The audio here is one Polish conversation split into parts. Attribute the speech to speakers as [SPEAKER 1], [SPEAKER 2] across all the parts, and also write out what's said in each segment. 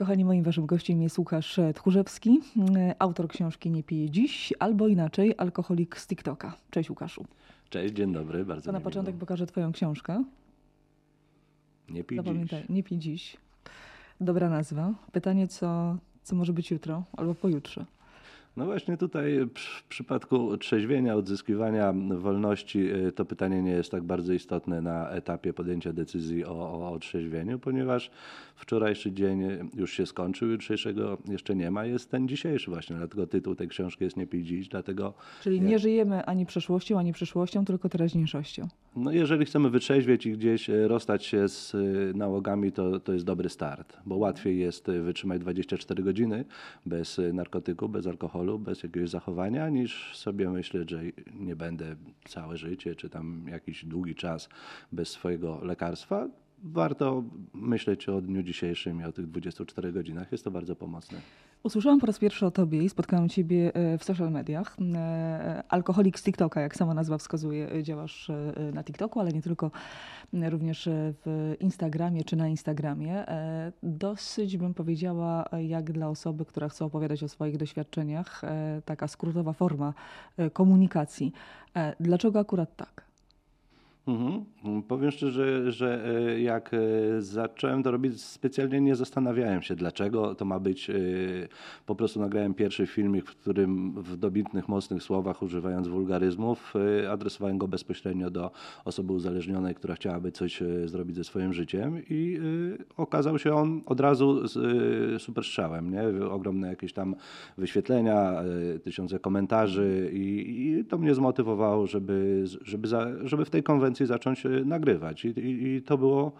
[SPEAKER 1] Kochani, moim waszym gościem jest Łukasz Tchórzewski, autor książki Nie pije dziś, albo inaczej, alkoholik z TikToka. Cześć Łukaszu.
[SPEAKER 2] Cześć, dzień dobry, bardzo
[SPEAKER 1] To na początek
[SPEAKER 2] miło.
[SPEAKER 1] pokażę twoją książkę.
[SPEAKER 2] Nie pij
[SPEAKER 1] Zapamiętaj,
[SPEAKER 2] dziś.
[SPEAKER 1] nie pij dziś. Dobra nazwa. Pytanie, co, co może być jutro albo pojutrze.
[SPEAKER 2] No właśnie tutaj w przypadku trzeźwienia, odzyskiwania wolności y, to pytanie nie jest tak bardzo istotne na etapie podjęcia decyzji o, o otrzeźwieniu, ponieważ wczorajszy dzień już się skończył, jutrzejszego jeszcze nie ma, jest ten dzisiejszy właśnie, dlatego tytuł tej książki jest Nie pij dziś, dlatego
[SPEAKER 1] Czyli nie żyjemy ani przeszłością, ani przyszłością, tylko teraźniejszością.
[SPEAKER 2] No jeżeli chcemy wytrzeźwieć i gdzieś e, rozstać się z e, nałogami, to, to jest dobry start, bo łatwiej jest e, wytrzymać 24 godziny bez narkotyku, bez alkoholu, bez jakiegoś zachowania, niż sobie myśleć, że nie będę całe życie, czy tam jakiś długi czas bez swojego lekarstwa. Warto myśleć o dniu dzisiejszym i o tych 24 godzinach. Jest to bardzo pomocne.
[SPEAKER 1] Usłyszałam po raz pierwszy o tobie i spotkałam ciebie e, w social mediach. E, Alkoholik z TikToka, jak sama nazwa wskazuje, e, działasz e, na TikToku, ale nie tylko, również e, w Instagramie czy na Instagramie. E, Dosyć bym powiedziała, e, jak dla osoby, która chce opowiadać o swoich doświadczeniach, e, taka skrótowa forma e, komunikacji. E, Dlaczego akurat tak?
[SPEAKER 2] Mhm. Powiem szczerze, że e, jak e, zacząłem to robić, specjalnie nie zastanawiałem się, dlaczego to ma być. e, Po prostu nagrałem pierwszy filmik, w którym w dobitnych, mocnych słowach, używając wulgaryzmów, e, adresowałem go bezpośrednio do osoby uzależnionej, która chciałaby coś zrobić ze swoim życiem i okazał się on od razu super strzałem, nie? Ogromne jakieś tam wyświetlenia, tysiące komentarzy i, i to mnie zmotywowało, żeby, żeby, za, żeby w tej konwencji zacząć e, nagrywać. I, i, i to było.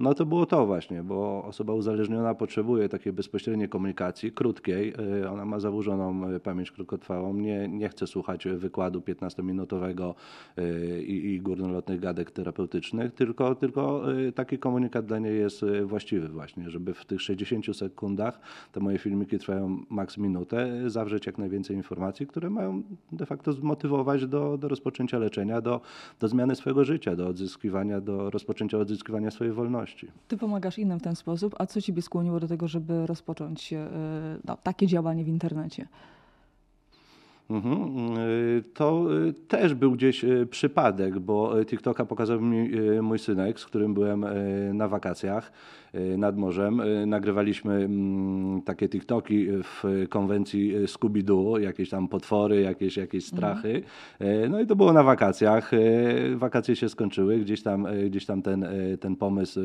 [SPEAKER 2] No to było to właśnie, bo osoba uzależniona potrzebuje takiej bezpośredniej komunikacji, krótkiej. E, Ona ma zaburzoną e, pamięć krótkotwałą, nie, nie chce słuchać wykładu 15-minutowego e, i, i górnolotnych gadek terapeutycznych, tylko, tylko e, taki komunikat dla niej jest e, właściwy właśnie, żeby w tych 60 sekundach, te moje filmiki trwają maks minutę, e, zawrzeć jak najwięcej informacji, które mają de facto zmotywować do, do rozpoczęcia leczenia, do, do zmiany swojego życia, do odzyskiwania, do rozpoczęcia odzyskiwania swojej wolności.
[SPEAKER 1] Ty pomagasz innym w ten sposób, a co ciebie skłoniło do tego, żeby rozpocząć e, no, takie działanie w internecie?
[SPEAKER 2] Mhm. Y, To y, też był gdzieś y, przypadek, bo TikToka pokazał mi mój synek, z którym byłem na wakacjach nad morzem. Nagrywaliśmy mm, takie TikToki w konwencji Scooby-Doo, jakieś tam potwory, jakieś, jakieś strachy. Y, No i to było na wakacjach. Wakacje się skończyły, gdzieś tam, gdzieś tam ten, ten pomysł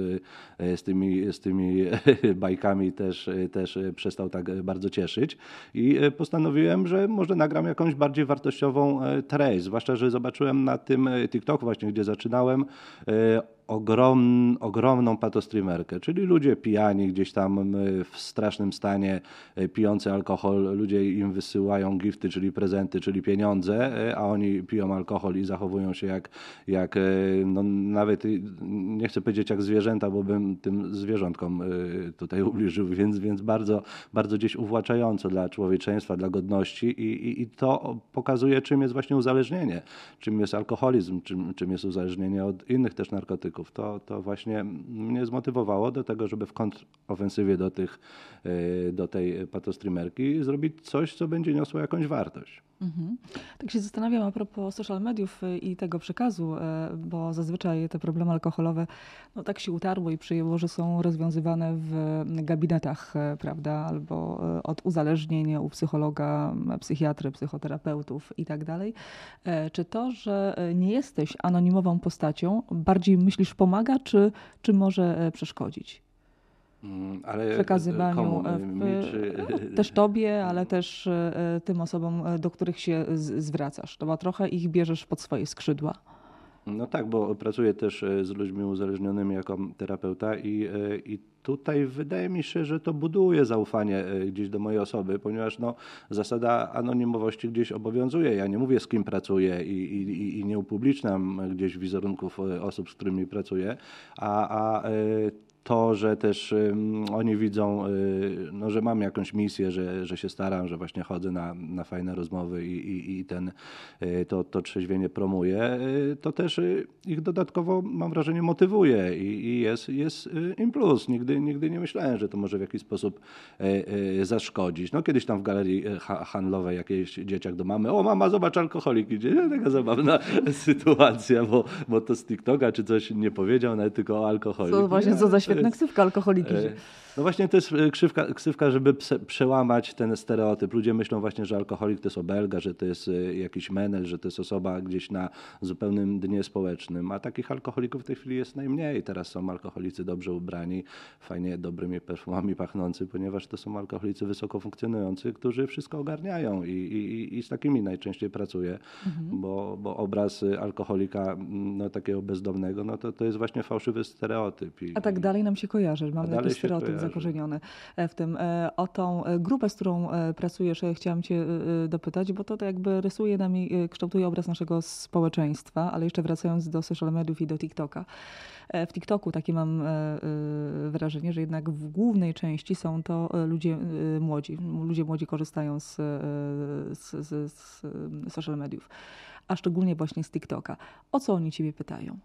[SPEAKER 2] z tymi, z tymi bajkami też, też przestał tak bardzo cieszyć. I postanowiłem, że może nagram jakąś bardziej wartościową e, treść. Zwłaszcza, że zobaczyłem na tym e, TikToku właśnie, gdzie zaczynałem, e, ogrom, ogromną patostreamerkę, czyli ludzie pijani gdzieś tam w strasznym stanie, e, pijący alkohol, ludzie im wysyłają gifty, czyli prezenty, czyli pieniądze, e, a oni piją alkohol i zachowują się jak, jak e, no, nawet nie chcę powiedzieć jak zwierzęta, bo bym tym zwierzątkom tutaj ubliżył, więc, więc bardzo, bardzo gdzieś uwłaczająco dla człowieczeństwa, dla godności i, i, i to pokazuje, czym jest właśnie uzależnienie, czym jest alkoholizm, czym, czym jest uzależnienie od innych też narkotyków. To, to właśnie mnie zmotywowało do tego, żeby w kontrofensywie do, tych, e, do tej patostreamerki zrobić coś, co będzie niosło jakąś wartość.
[SPEAKER 1] Mhm. Tak się zastanawiam a propos social mediów y, i tego przekazu, e, bo zazwyczaj te problemy alkoholowe no, tak się utarło i przyjęło, że są rozwiązywane w gabinetach, e, prawda, albo e, od uzależnień u psychologa, psychiatry, psychoterapeutów i tak dalej. Czy to, że nie jesteś anonimową postacią, bardziej myślisz pomaga, czy, czy może przeszkodzić?
[SPEAKER 2] Mm, Ale
[SPEAKER 1] przekazywaniu
[SPEAKER 2] komu?
[SPEAKER 1] e, w,
[SPEAKER 2] czy...
[SPEAKER 1] no, też tobie, ale też e, tym osobom, e, do których się zwracasz. To trochę ich bierzesz pod swoje skrzydła.
[SPEAKER 2] No tak, bo pracuję też e, z ludźmi uzależnionymi jako terapeuta i, e, i tutaj wydaje mi się, że to buduje zaufanie e, gdzieś do mojej osoby, ponieważ no, zasada anonimowości gdzieś obowiązuje. Ja nie mówię z kim pracuję i, i, i nie upubliczniam gdzieś wizerunków e, osób, z którymi pracuję, a, a e, to, że też oni widzą, y, no, że mam jakąś misję, że, że się staram, że właśnie chodzę na, na fajne rozmowy i, i, i ten, y, to, to trzeźwienie promuję, y, to też ich dodatkowo mam wrażenie motywuje i, i jest, jest im plus. Nigdy, nigdy nie myślałem, że to może w jakiś sposób zaszkodzić. No kiedyś tam w galerii ha- handlowej jakiejś dzieciak do mamy, o mama zobacz alkoholik idzie, taka zabawna sytuacja, bo, bo to z TikToka czy coś nie powiedział, nawet tylko o alkoholiku.
[SPEAKER 1] Właśnie,
[SPEAKER 2] Nie,
[SPEAKER 1] co za
[SPEAKER 2] to
[SPEAKER 1] świetna ksywka alkoholiki.
[SPEAKER 2] E, No właśnie to jest e, krzywka, ksywka, żeby pse- przełamać ten stereotyp. Ludzie myślą właśnie, że alkoholik to jest obelga, że to jest e, jakiś menel, że to jest osoba gdzieś na zupełnym dnie społecznym, a takich alkoholików w tej chwili jest najmniej. Teraz są alkoholicy dobrze ubrani, fajnie dobrymi perfumami pachnący, ponieważ to są alkoholicy wysoko funkcjonujący, którzy wszystko ogarniają i, i, i z takimi najczęściej pracuję, bo, bo obraz alkoholika m, no, takiego bezdomnego, no to, to jest właśnie fałszywy stereotyp. I,
[SPEAKER 1] A tak dalej nam się kojarzy. Mamy
[SPEAKER 2] się
[SPEAKER 1] stereotyp zakorzeniony e, w tym. E, O tą e, grupę, z którą pracujesz, chciałam cię dopytać, bo to tak jakby rysuje nami, e, kształtuje obraz naszego społeczeństwa, ale jeszcze wracając do social mediów i do TikToka. W TikToku takie mam wrażenie, że jednak w głównej części są to ludzie młodzi. Ludzie młodzi korzystają z, z, z, z social mediów, a szczególnie właśnie z TikToka. O co oni ciebie pytają?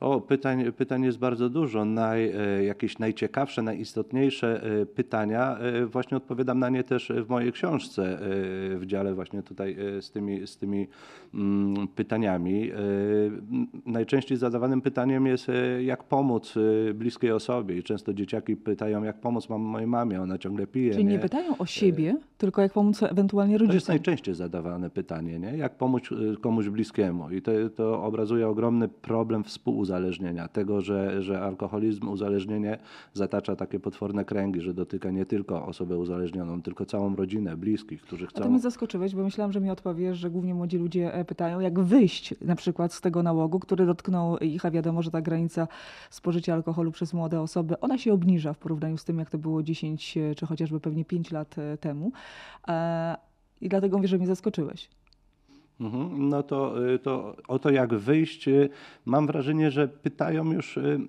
[SPEAKER 2] O, pytań, pytań jest bardzo dużo. Naj, e, jakieś najciekawsze, najistotniejsze e, pytania, e, właśnie odpowiadam na nie też w mojej książce, w dziale właśnie tutaj z tymi, z tymi mm, pytaniami. Najczęściej zadawanym pytaniem jest, jak pomóc bliskiej osobie. I często dzieciaki pytają, jak pomóc mam mojej mamie, ona ciągle pije.
[SPEAKER 1] Czyli nie
[SPEAKER 2] nie?
[SPEAKER 1] pytają o siebie, tylko jak pomóc ewentualnie
[SPEAKER 2] To jest
[SPEAKER 1] rodzicom.
[SPEAKER 2] najczęściej zadawane pytanie, nie? jak pomóc komuś bliskiemu. I to, to obrazuje ogromny problem współuzależnienia, tego, że, że alkoholizm, uzależnienie zatacza takie potworne kręgi, że dotyka nie tylko osobę uzależnioną, tylko całą rodzinę, bliskich, którzy
[SPEAKER 1] A to
[SPEAKER 2] chcą...
[SPEAKER 1] mnie zaskoczyłeś, bo myślałam, że mi odpowiesz, że głównie młodzi ludzie e, pytają, jak wyjść na przykład z tego nałogu, który dotknął ich, a wiadomo, że ta granica spożycia alkoholu przez młode osoby, ona się obniża w porównaniu z tym, jak to było 10 e, czy chociażby pewnie 5 lat e, temu. I dlatego mówię, że mnie zaskoczyłeś.
[SPEAKER 2] Mhm. No to, y, to o to jak wyjść, y, mam wrażenie, że pytają już y,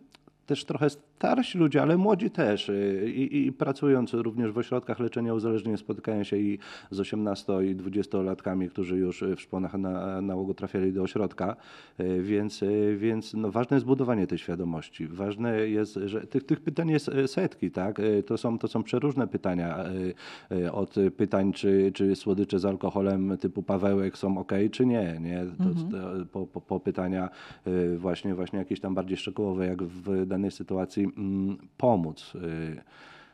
[SPEAKER 2] też trochę starsi ludzie, ale młodzi też. y, I, i pracując również w ośrodkach leczenia uzależnień spotykają się i z 18 i 20-latkami, którzy już y, w szponach na, nałogu trafiali do ośrodka. Y, Więc, więc no ważne jest budowanie tej świadomości. Ważne jest, że tych, tych pytań jest setki, tak? To są, to są przeróżne pytania. Od pytań, czy, czy słodycze z alkoholem typu Pawełek są ok, czy nie. nie? To, to, po, po, po pytania właśnie, właśnie jakieś tam bardziej szczegółowe, jak w danej sytuacji mm, pomóc. y,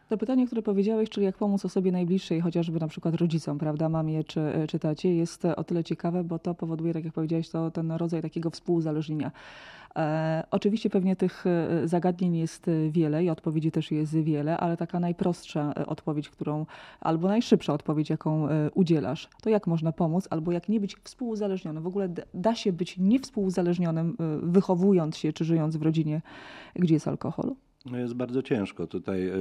[SPEAKER 1] To pytanie, które powiedziałeś, czyli jak pomóc osobie najbliższej, chociażby na przykład rodzicom, prawda, mamie czy, czy tacie, jest o tyle ciekawe, bo to powoduje, tak jak powiedziałeś, to ten rodzaj takiego współuzależnienia. E, oczywiście pewnie tych e, zagadnień jest wiele i odpowiedzi też jest wiele, ale taka najprostsza odpowiedź, którą, albo najszybsza odpowiedź, jaką udzielasz, to jak można pomóc, albo jak nie być współuzależnionym. W ogóle da- się być niewspółuzależnionym, wychowując się czy żyjąc w rodzinie, gdzie jest alkohol.
[SPEAKER 2] No jest bardzo ciężko. Tutaj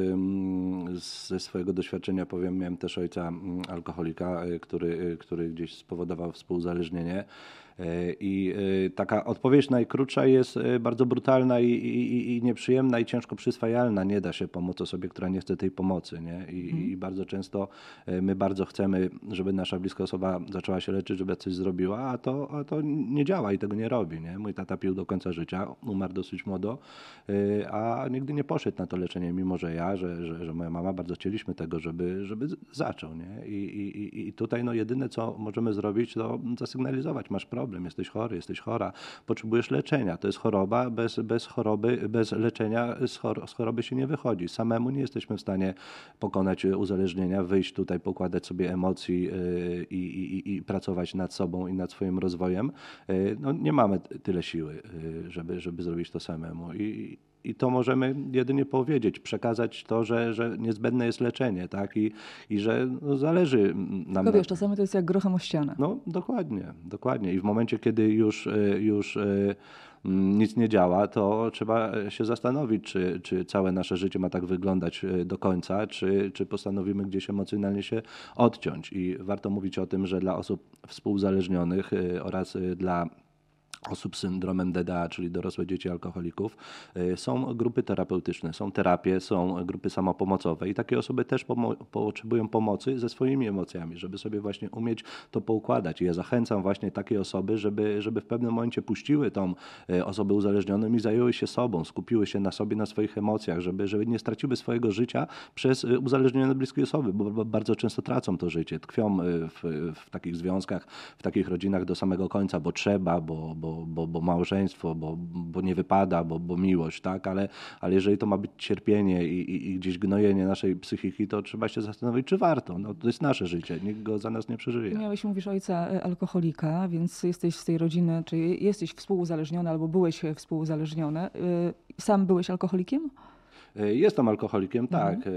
[SPEAKER 2] ze swojego doświadczenia powiem, miałem też ojca mm, alkoholika, y, który, y, który gdzieś spowodował współuzależnienie. Y, I y, taka odpowiedź najkrótsza jest y, bardzo brutalna i, i, i nieprzyjemna i ciężko przyswajalna. Nie da się pomóc osobie, która nie chce tej pomocy. Nie? I, I bardzo często my bardzo chcemy, żeby nasza bliska osoba zaczęła się leczyć, żeby coś zrobiła, a to, a to nie działa i tego nie robi. Nie? Mój tata pił do końca życia, umarł dosyć młodo, a nigdy nie poszedł na to leczenie, mimo że ja, że, że, że moja mama, bardzo chcieliśmy tego, żeby, żeby zaczął. Nie? I, i, i- I tutaj no, jedyne, co możemy zrobić, to zasygnalizować, masz problem, jesteś chory, jesteś chora, potrzebujesz leczenia. To jest choroba, bez, bez choroby, bez leczenia z, chor- z choroby się nie wychodzi. Samemu nie jesteśmy w stanie pokonać uzależnienia, wyjść tutaj, pokładać sobie emocji y, i, i, i pracować nad sobą i nad swoim rozwojem. Y, No, nie mamy tyle siły, y, żeby, żeby zrobić to samemu. I, i to możemy jedynie powiedzieć, przekazać to, że, że niezbędne jest leczenie, tak? I, i że no, zależy nam na
[SPEAKER 1] wiesz, czasami to jest jak grochem o ścianę.
[SPEAKER 2] no, dokładnie, dokładnie. I w momencie, kiedy już, y, już mm, nic nie działa, to trzeba się zastanowić, czy, czy całe nasze życie ma tak wyglądać y, do końca, czy, czy postanowimy gdzieś emocjonalnie się odciąć. I warto mówić o tym, że dla osób współzależnionych oraz dla osób z syndromem DDA, czyli dorosłe dzieci alkoholików, y, są grupy terapeutyczne, są terapie, są grupy samopomocowe i takie osoby też pomo potrzebują pomocy ze swoimi emocjami, żeby sobie właśnie umieć to poukładać. I ja zachęcam właśnie takie osoby, żeby, żeby w pewnym momencie puściły tą y, osobę uzależnioną i zajęły się sobą, skupiły się na sobie, na swoich emocjach, żeby, żeby nie straciły swojego życia przez y, uzależnione bliskie osoby, bo bardzo często tracą to życie, tkwią w, w takich związkach, w takich rodzinach do samego końca, bo trzeba, bo, bo bo, bo, małżeństwo, bo, bo nie wypada, bo, bo miłość, tak? Ale, ale jeżeli to ma być cierpienie i, i, i gdzieś gnojenie naszej psychiki, to trzeba się zastanowić, czy warto. No, to jest nasze życie, nikt go za nas nie przeżyje.
[SPEAKER 1] Miałeś, mówisz, ojca e, alkoholika, więc jesteś z tej rodziny, czy jesteś współuzależniony albo byłeś współuzależniony. E, sam byłeś alkoholikiem?
[SPEAKER 2] E, jestem alkoholikiem, tak. Mhm.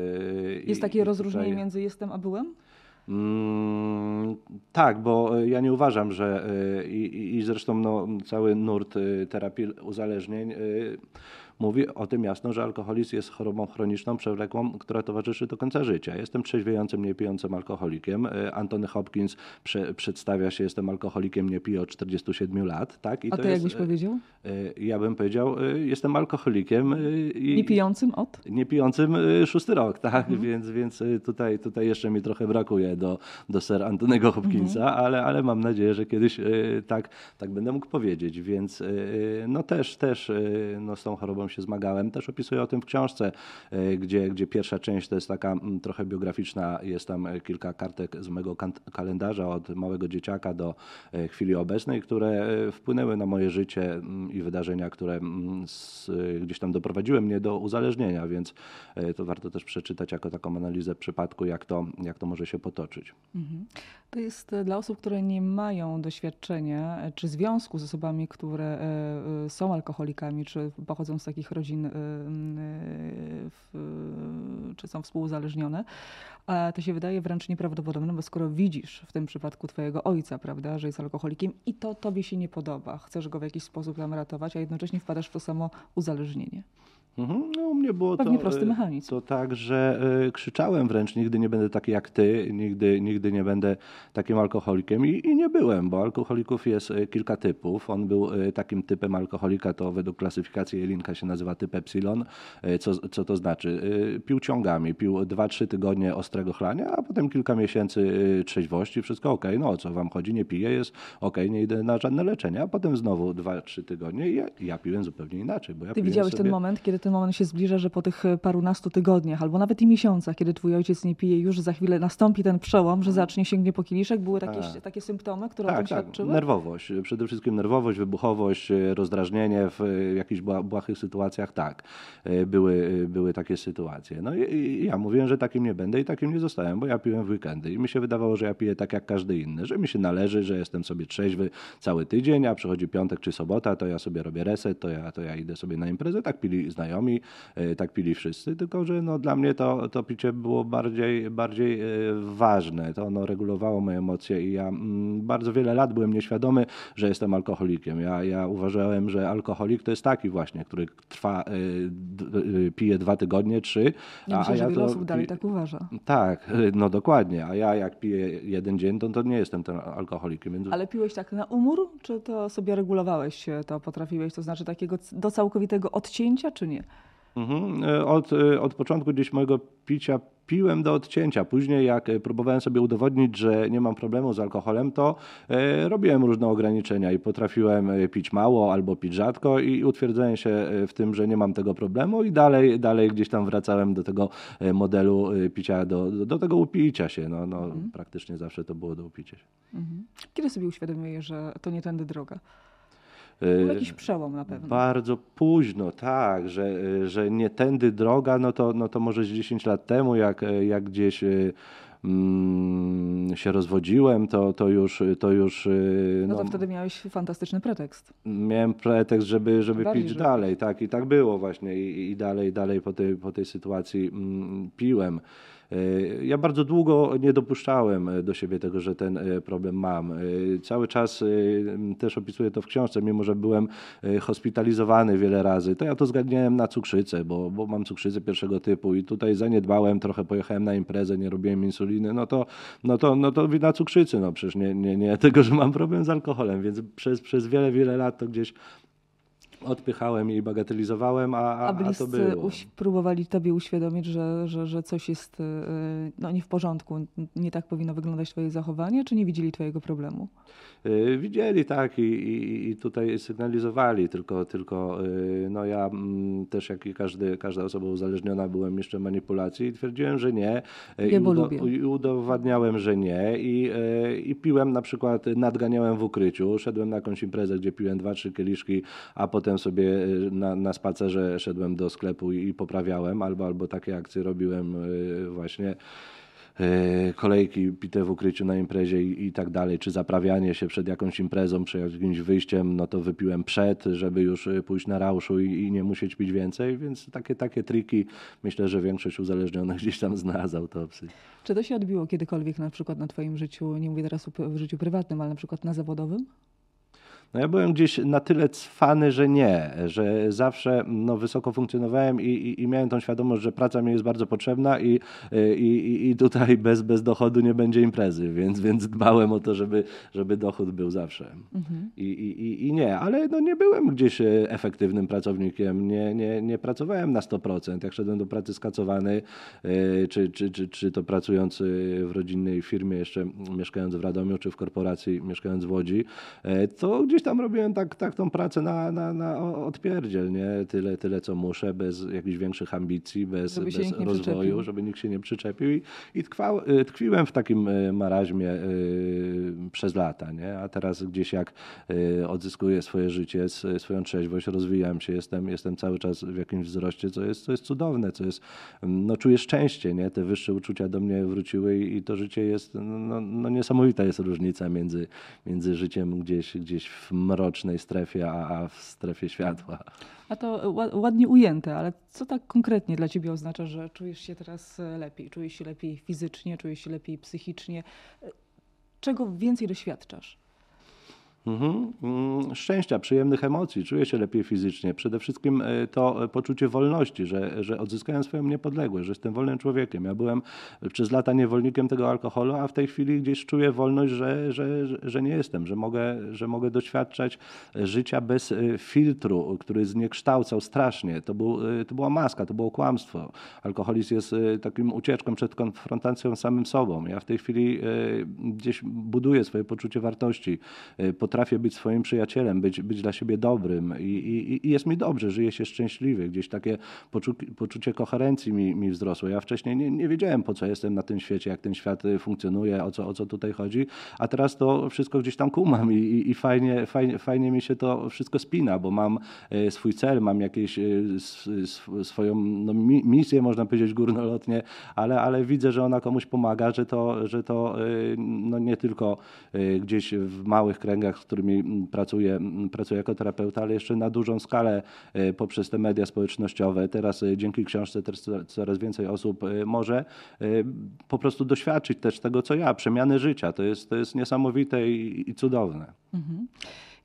[SPEAKER 1] Jest takie I, rozróżnienie tutaj... między jestem a byłem?
[SPEAKER 2] Mm, tak, bo ja nie uważam, że i, i zresztą no, cały nurt terapii uzależnień mówi o tym jasno, że alkoholizm jest chorobą chroniczną, przewlekłą, która towarzyszy do końca życia. Jestem trzeźwiejącym, nie pijącym alkoholikiem. E, Antony Hopkins prze, przedstawia się, jestem alkoholikiem, nie piję od 47 lat. Tak?
[SPEAKER 1] I A ty jakbyś powiedział?
[SPEAKER 2] E, ja bym powiedział, e, jestem alkoholikiem.
[SPEAKER 1] I, nie pijącym od?
[SPEAKER 2] Nie pijącym szósty rok, tak? Mhm. Więc, więc tutaj, tutaj jeszcze mi trochę brakuje do, do ser Antonego Hopkinsa, mhm. ale, ale mam nadzieję, że kiedyś tak, tak będę mógł powiedzieć. Więc no też, też no, z tą chorobą się zmagałem. Też opisuję o tym w książce, e, gdzie, gdzie pierwsza część to jest taka mm, trochę biograficzna. Jest tam e, kilka kartek z mojego kalendarza od małego dzieciaka do e, chwili obecnej, które wpłynęły na moje życie mm, i wydarzenia, które mm, z, gdzieś tam doprowadziły mnie do uzależnienia, więc to warto też przeczytać jako taką analizę przypadku, jak to, jak to może się potoczyć. Mhm.
[SPEAKER 1] To jest dla osób, które nie mają doświadczenia czy związku z osobami, które są alkoholikami, czy pochodzą z takich takich rodzin, y, y, czy są współuzależnione, a to się wydaje wręcz nieprawdopodobne, bo skoro widzisz w tym przypadku twojego ojca, prawda, że jest alkoholikiem i to tobie się nie podoba, chcesz go w jakiś sposób tam ratować, a jednocześnie wpadasz w to samo uzależnienie.
[SPEAKER 2] Mhm. No, u mnie było
[SPEAKER 1] Pewnie
[SPEAKER 2] to,
[SPEAKER 1] prosty e, mechanizm.
[SPEAKER 2] to tak, że y, krzyczałem wręcz, nigdy nie będę taki jak ty, nigdy, nigdy nie będę takim alkoholikiem I, i nie byłem, bo alkoholików jest e, kilka typów. On był y, takim typem alkoholika, to według klasyfikacji Jelinka się nazywa typ epsilon. Y, co, co to znaczy? Pił ciągami, pił 2-3 tygodnie ostrego chlania, a potem kilka miesięcy trzeźwości, wszystko ok, no o co wam chodzi, nie piję, jest ok, nie idę na żadne leczenie, a potem znowu 2-3 tygodnie i ja, ja piłem zupełnie inaczej. Bo ja
[SPEAKER 1] ty widziałeś sobie... ten moment, kiedy ten moment się zbliża, że po tych e, parunastu tygodniach, albo nawet i miesiącach, kiedy twój ojciec nie pije, już za chwilę nastąpi ten przełom, że zacznie sięgnie po kieliszek. Były takie, tak. takie symptomy, które tak, o tym tak. świadczyły?
[SPEAKER 2] nerwowość. Przede wszystkim nerwowość, wybuchowość, e, rozdrażnienie w e, jakichś błahych sytuacjach. Tak, były, były takie sytuacje. No i, i ja mówiłem, że takim nie będę i takim nie zostałem, bo ja piłem w weekendy i mi się wydawało, że ja piję tak jak każdy inny, że mi się należy, że jestem sobie trzeźwy cały tydzień, a przychodzi piątek czy sobota, to ja sobie robię reset, to ja, to ja idę sobie na imprezę. Tak pili znajomi, E, tak pili wszyscy, tylko że no, dla mnie to, to picie było bardziej, bardziej e, ważne. To ono regulowało moje emocje i ja mm, bardzo wiele lat byłem nieświadomy, że jestem alkoholikiem. Ja, ja uważałem, że alkoholik to jest taki właśnie, który trwa, e, pije dwa tygodnie, trzy.
[SPEAKER 1] Ja myślę, a, ja wiele to, osób dalej tak uważa.
[SPEAKER 2] Tak, no dokładnie. A ja jak piję jeden dzień, to, to nie jestem tym alkoholikiem.
[SPEAKER 1] Więc... Ale piłeś tak na umór, czy to sobie regulowałeś, to potrafiłeś, to znaczy takiego do całkowitego odcięcia, czy nie?
[SPEAKER 2] Mhm. E, od, e, od początku gdzieś mojego picia piłem do odcięcia. Później jak e, próbowałem sobie udowodnić, że nie mam problemu z alkoholem, to robiłem różne ograniczenia i potrafiłem pić mało albo pić rzadko i utwierdzałem się w tym, że nie mam tego problemu i dalej, dalej gdzieś tam wracałem do tego modelu picia, do, do tego upicia się. No, no, mhm. Praktycznie zawsze to było do upicia się. Mhm.
[SPEAKER 1] Kiedy sobie uświadomiłeś, że to nie tędy droga? Był jakiś przełom na pewno.
[SPEAKER 2] Bardzo późno, tak, że, że nie tędy droga, no to, no to może z 10 lat temu, jak, jak gdzieś y, mm, się rozwodziłem, to, to już... To już
[SPEAKER 1] y, no, no to wtedy miałeś fantastyczny pretekst.
[SPEAKER 2] Miałem pretekst, żeby, żeby pić żeby... dalej, tak, i tak było właśnie i, i dalej, dalej po tej, po tej sytuacji mm, piłem. E, ja bardzo długo nie dopuszczałem do siebie tego, że ten problem mam. Cały czas też opisuję to w książce, mimo że byłem hospitalizowany wiele razy, to ja to zgadniałem na cukrzycę, bo, bo mam cukrzycę pierwszego typu i tutaj zaniedbałem, trochę pojechałem na imprezę, nie robiłem insuliny, no to, no to, no to wina cukrzycy, no przecież nie, nie, nie tego, że mam problem z alkoholem, więc przez, przez wiele, wiele lat to gdzieś odpychałem i bagatelizowałem, a, a,
[SPEAKER 1] a bliscy
[SPEAKER 2] a to było.
[SPEAKER 1] próbowali tobie uświadomić, że, że, że coś jest y, no, nie w porządku, nie tak powinno wyglądać twoje zachowanie, czy nie widzieli twojego problemu?
[SPEAKER 2] Y, widzieli, tak, i, i, i tutaj sygnalizowali, tylko, tylko y, no ja mm, też jak i każdy, każda osoba uzależniona byłem jeszcze manipulacji i twierdziłem, że nie.
[SPEAKER 1] Ja I, udo,
[SPEAKER 2] I udowadniałem, że nie. I, i piłem na przykład, nadganiałem w ukryciu, szedłem na jakąś imprezę, gdzie piłem dwa, trzy kieliszki, a potem sobie y, na, na spacerze szedłem do sklepu i, i poprawiałem, albo, albo takie akcje robiłem y, właśnie. y, kolejki pite w ukryciu na imprezie i, i, tak dalej, czy zaprawianie się przed jakąś imprezą, przed jakimś wyjściem, no to wypiłem przed, żeby już pójść na rauszu i, i, nie musieć pić więcej, więc takie, takie triki myślę, że większość uzależnionych gdzieś tam zna z autopsji.
[SPEAKER 1] Czy to się odbiło kiedykolwiek na przykład na twoim życiu, nie mówię teraz w życiu prywatnym, ale na przykład na zawodowym?
[SPEAKER 2] No ja byłem gdzieś na tyle cwany, że nie, że zawsze no, wysoko funkcjonowałem i, i, i miałem tą świadomość, że praca mi jest bardzo potrzebna i, i, i tutaj bez, bez dochodu nie będzie imprezy, więc, więc dbałem o to, żeby, żeby dochód był zawsze. Mhm. I, i, I nie, ale no, nie byłem gdzieś e, efektywnym pracownikiem, nie, nie, nie pracowałem na 100%. Jak szedłem do pracy skacowany, e, czy, czy, czy, czy to pracując e, w rodzinnej firmie, jeszcze mieszkając w Radomiu, czy w korporacji, mieszkając w Łodzi, to gdzieś tam robiłem tak, tak tą pracę na, na, na odpierdziel, nie? Tyle, tyle, co muszę, bez jakichś większych ambicji, bez, bez rozwoju, żeby nikt się nie przyczepił. I, i tkwał, y, tkwiłem w takim y, maraźmie y, przez lata, nie? A teraz gdzieś jak odzyskuję swoje życie, swoją trzeźwość, rozwijam się, jestem, jestem cały czas w jakimś wzroście, co jest, co jest cudowne, co jest, no czuję szczęście, nie? Te wyższe uczucia do mnie wróciły i, i to życie jest, no, no, no niesamowita jest różnica między, między życiem gdzieś, gdzieś w mrocznej strefie, a, w strefie światła.
[SPEAKER 1] A to ładnie ujęte, ale co tak konkretnie dla ciebie oznacza, że czujesz się teraz e, lepiej? Czujesz się lepiej fizycznie, czujesz się lepiej psychicznie? E, czego więcej doświadczasz?
[SPEAKER 2] Mhm. Mm, szczęścia, przyjemnych emocji, czuję się lepiej fizycznie. Przede wszystkim e, to e, poczucie wolności, że, że odzyskałem swoją niepodległość, że jestem wolnym człowiekiem. Ja byłem przez lata niewolnikiem tego alkoholu, a w tej chwili gdzieś czuję wolność, że, że, że nie jestem, że mogę, że mogę doświadczać życia bez e, filtru, który zniekształcał strasznie. To, był, to była maska, to było kłamstwo. Alkoholizm jest takim ucieczką przed konfrontacją z samym sobą. Ja w tej chwili gdzieś buduję swoje poczucie wartości. Potrafię potrafię być swoim przyjacielem, być, być dla siebie dobrym i, i, i jest mi dobrze, żyję się szczęśliwy. Gdzieś takie poczu, poczucie koherencji mi, mi wzrosło. Ja wcześniej nie, nie wiedziałem, po co jestem na tym świecie, jak ten świat y, funkcjonuje, o co, o co tutaj chodzi, a teraz to wszystko gdzieś tam kumam i, i, i fajnie, fajnie, fajnie mi się to wszystko spina, bo mam y, swój cel, mam jakieś y, swoją no, misję, można powiedzieć górnolotnie, ale, ale widzę, że ona komuś pomaga, że to, że to no, nie tylko gdzieś w małych kręgach którymi mm, pracuję, mm, pracuję jako terapeuta, ale jeszcze na dużą skalę e, poprzez te media społecznościowe. Teraz e, dzięki książce też coraz więcej osób e, może po prostu doświadczyć też tego, co ja, przemiany życia. To jest, to jest niesamowite i, i cudowne. Mhm.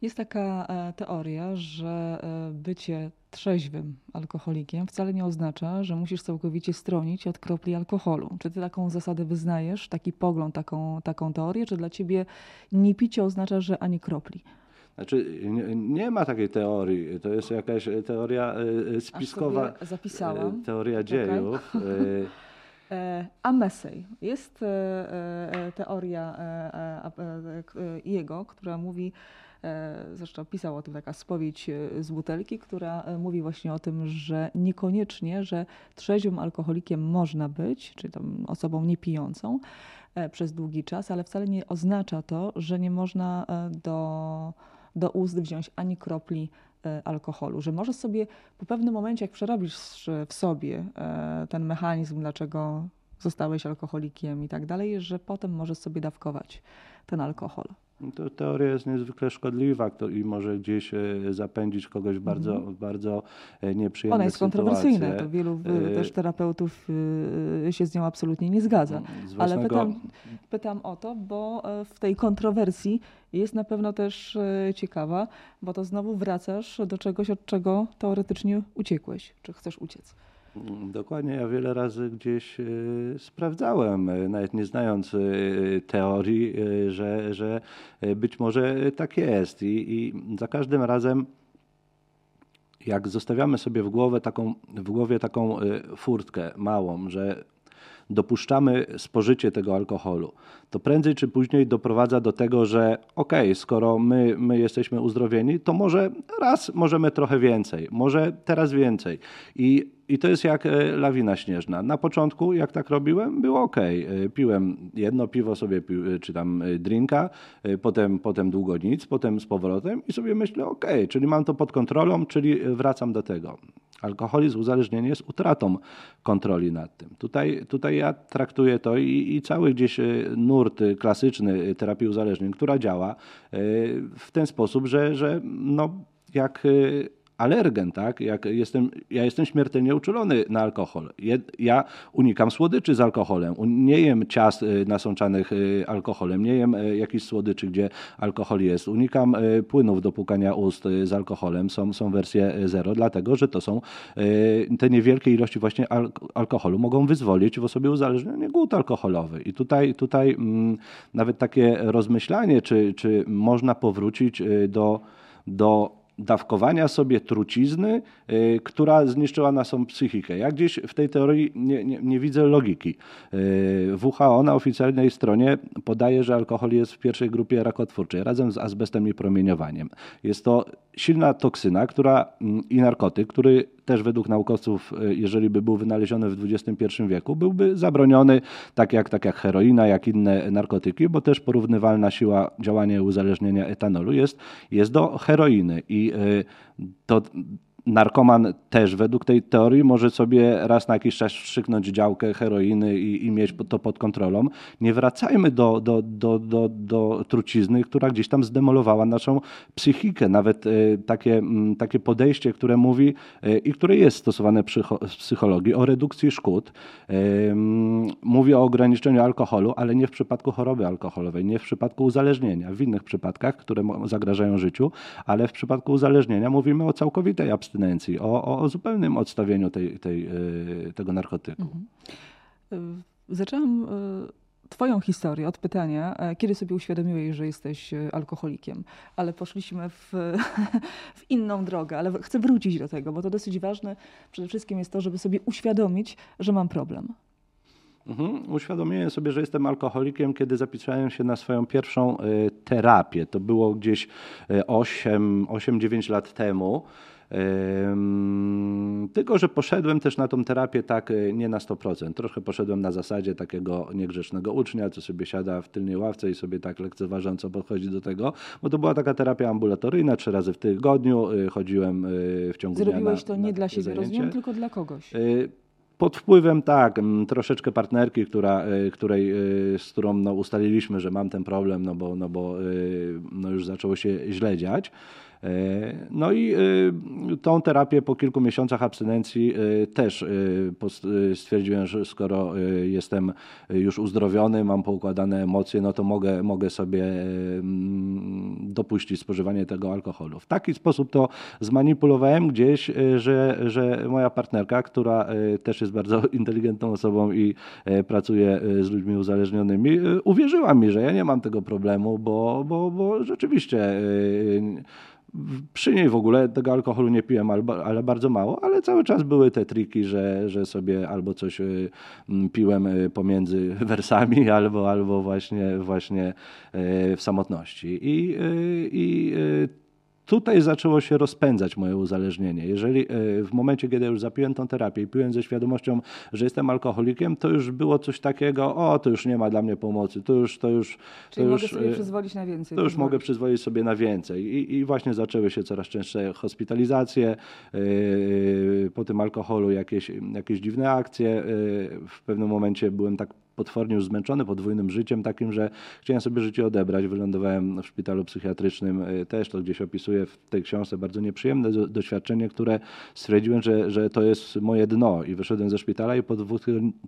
[SPEAKER 1] Jest taka teoria, że bycie trzeźwym alkoholikiem wcale nie oznacza, że musisz całkowicie stronić od kropli alkoholu. Czy ty taką zasadę wyznajesz, taki pogląd, taką, taką teorię, czy dla ciebie nie picie oznacza, że ani kropli?
[SPEAKER 2] Znaczy, nie, nie, ma takiej teorii. To jest jakaś teoria e, spiskowa.
[SPEAKER 1] zapisałam.
[SPEAKER 2] E, teoria dziejów.
[SPEAKER 1] Okay. A Mesej. Jest e, teoria jego, która mówi, E, zresztą pisał o tym taka spowiedź e, z butelki, która e, mówi właśnie o tym, że niekoniecznie, że trzeźwym alkoholikiem można być, czyli osobą niepijącą przez długi czas, ale wcale nie oznacza to, że nie można do, do ust wziąć ani kropli alkoholu, że możesz sobie po pewnym momencie, jak przerobisz w sobie ten mechanizm, dlaczego zostałeś alkoholikiem i tak dalej, że potem możesz sobie dawkować ten alkohol.
[SPEAKER 2] To teoria jest niezwykle szkodliwa i może gdzieś e, zapędzić kogoś w bardzo, w bardzo e, nieprzyjemne
[SPEAKER 1] Ona jest kontrowersyjna, to wielu
[SPEAKER 2] E,
[SPEAKER 1] też terapeutów się z nią absolutnie nie zgadza. Ale
[SPEAKER 2] własnego-
[SPEAKER 1] pytam, pytam o to, bo w tej kontrowersji jest na pewno też ciekawa, bo to znowu wracasz do czegoś, od czego teoretycznie uciekłeś, czy chcesz uciec.
[SPEAKER 2] Dokładnie, ja wiele razy gdzieś e, sprawdzałem, e, nawet nie znając e, teorii, że, że być może tak jest. I, I za każdym razem, jak zostawiamy sobie w, głowę taką, w głowie taką furtkę małą, że dopuszczamy spożycie tego alkoholu, to prędzej czy później doprowadza do tego, że okej, skoro my, my jesteśmy uzdrowieni, to może raz możemy trochę więcej, może teraz więcej. I, i to jest jak e, lawina śnieżna. Na początku, jak tak robiłem, było ok. Piłem jedno piwo sobie, e, czy tam e, drinka, e, potem, potem długo nic, potem z powrotem i sobie myślę, ok, czyli mam to pod kontrolą, czyli wracam do tego. Alkoholizm, uzależnienie jest utratą kontroli nad tym. Tutaj, tutaj ja traktuję to i, i cały gdzieś e, nurt e, klasyczny e, terapii uzależnień, która działa w ten sposób, że, że no, jak alergen, tak? Jak jestem, ja jestem śmiertelnie uczulony na alkohol. Ja unikam słodyczy z alkoholem. Nie jem ciast y, nasączanych y, alkoholem, nie jem y, jakichś słodyczy, gdzie alkohol jest. Unikam płynów do płukania ust z alkoholem. Są, są wersje zero, dlatego że to są te niewielkie ilości właśnie al- alkoholu mogą wyzwolić w osobie uzależnienie głód alkoholowy. I tutaj, tutaj mm, nawet takie rozmyślanie, czy, czy można powrócić do, do dawkowania sobie trucizny, y, która zniszczyła naszą psychikę. Ja gdzieś w tej teorii nie, nie, nie widzę logiki. Y, WHO na oficjalnej stronie podaje, że alkohol jest w pierwszej grupie rakotwórczej razem z azbestem i promieniowaniem. Jest to silna toksyna która, mm, i narkotyk, który też według naukowców, y, jeżeli by był wynaleziony w XXI wieku, byłby zabroniony, tak jak, tak jak heroina, jak inne narkotyki, bo też porównywalna siła działania uzależnienia etanolu jest, jest do heroiny. I y, to narkoman też według tej teorii może sobie raz na jakiś czas wstrzyknąć działkę heroiny i, i mieć to pod kontrolą. Nie wracajmy do, do, do, do, do trucizny, która gdzieś tam zdemolowała naszą psychikę. Nawet e, takie, mm, takie podejście, które mówi e, i które jest stosowane psycho- w psychologii o redukcji szkód. Mm, Mówi o ograniczeniu alkoholu, ale nie w przypadku choroby alkoholowej, nie w przypadku uzależnienia. W innych przypadkach, które zagrażają życiu, ale w przypadku uzależnienia mówimy o całkowitej abstynencji, o, o, o zupełnym odstawieniu tej, tej, e, tego narkotyku.
[SPEAKER 1] Y, Zaczęłam y, Twoją historię od pytania, e, kiedy sobie uświadomiłeś, że jesteś e, alkoholikiem, ale poszliśmy w, w inną drogę, ale chcę wrócić do tego, bo to dosyć ważne. Przede wszystkim jest to, żeby sobie uświadomić, że mam problem.
[SPEAKER 2] Mhm. Uświadomiłem sobie, że jestem alkoholikiem, kiedy zapisałem się na swoją pierwszą e, terapię. To było gdzieś e, 8-9 lat temu. Tylko, że poszedłem też na tą terapię tak e, nie na 100%. Trochę poszedłem na zasadzie takiego niegrzecznego ucznia, co sobie siada w tylnej ławce i sobie tak lekceważąco podchodzi do tego, bo to była taka terapia ambulatoryjna, trzy razy w tygodniu. e, Chodziłem e, w ciągu dnia
[SPEAKER 1] Zrobiłeś to nie dla siebie,
[SPEAKER 2] zajęcie.
[SPEAKER 1] rozumiem, tylko dla kogoś.
[SPEAKER 2] Y, Pod wpływem, tak, troszeczkę partnerki, która, której, z którą no, ustaliliśmy, że mam ten problem, no bo, no bo no, już zaczęło się źle dziać. Y, No i y, tą terapię po kilku miesiącach abstynencji y, też stwierdziłem, że skoro jestem już uzdrowiony, mam poukładane emocje, no to mogę, mogę sobie mm, dopuścić spożywanie tego alkoholu. W taki sposób to zmanipulowałem gdzieś, że, że moja partnerka, która też jest bardzo inteligentną osobą i pracuje z ludźmi uzależnionymi, uwierzyła mi, że ja nie mam tego problemu, bo, bo, bo rzeczywiście przy niej w ogóle tego alkoholu nie piłem, ale bardzo mało, ale cały czas były te triki, że, że sobie albo coś y, m, piłem y, pomiędzy wersami, albo, albo właśnie, właśnie y, w samotności. I, i tutaj zaczęło się rozpędzać moje uzależnienie. Jeżeli y, w momencie, kiedy już zapiłem tą terapię i piłem ze świadomością, że jestem alkoholikiem, to już było coś takiego, o, to już nie ma dla mnie pomocy, to już, to już,
[SPEAKER 1] Czyli
[SPEAKER 2] to
[SPEAKER 1] mogę
[SPEAKER 2] już,
[SPEAKER 1] sobie
[SPEAKER 2] y,
[SPEAKER 1] przyzwolić na więcej.
[SPEAKER 2] to już mogę
[SPEAKER 1] pozwolić.
[SPEAKER 2] przyzwolić sobie na więcej. I, i właśnie zaczęły się coraz częstsze hospitalizacje, yy, po tym alkoholu jakieś, jakieś dziwne akcje. Yy, w pewnym momencie byłem tak potwornie już zmęczony podwójnym życiem, takim, że chciałem sobie życie odebrać. Wylądowałem w szpitalu psychiatrycznym, y, też to gdzieś opisuję w tej książce, bardzo nieprzyjemne doświadczenie, które stwierdziłem, że, że to jest moje dno i wyszedłem ze szpitala i po dwóch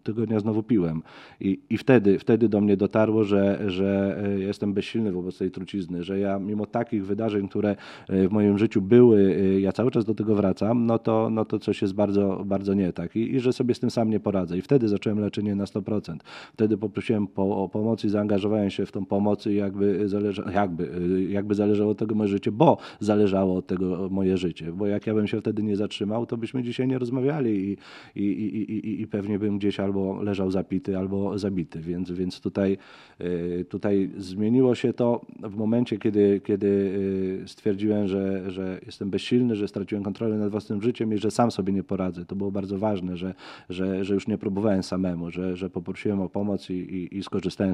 [SPEAKER 2] tygodniach znowu piłem. I, i wtedy, wtedy do mnie dotarło, że, że y, jestem bezsilny wobec tej trucizny, że ja mimo takich wydarzeń, które w moim życiu były, ja cały czas do tego wracam, no to, no to coś jest bardzo, bardzo nie tak I, i że sobie z tym sam nie poradzę. I wtedy zacząłem leczenie na 100%. Wtedy poprosiłem po, o pomoc i zaangażowałem się w tą pomoc i jakby, zależa, jakby, jakby zależało od tego moje życie, bo zależało od tego moje życie. Bo jak ja bym się wtedy nie zatrzymał, to byśmy dzisiaj nie rozmawiali i, i, i, i, i pewnie bym gdzieś albo leżał zapity, albo zabity. Więc, więc tutaj, y, tutaj zmieniło się to w momencie, kiedy, kiedy y, stwierdziłem, że, że jestem bezsilny, że straciłem kontrolę nad własnym życiem i że sam sobie nie poradzę. To było bardzo ważne, że, że, że już nie próbowałem samemu, że, że poprosiłem o pomoc i, i, i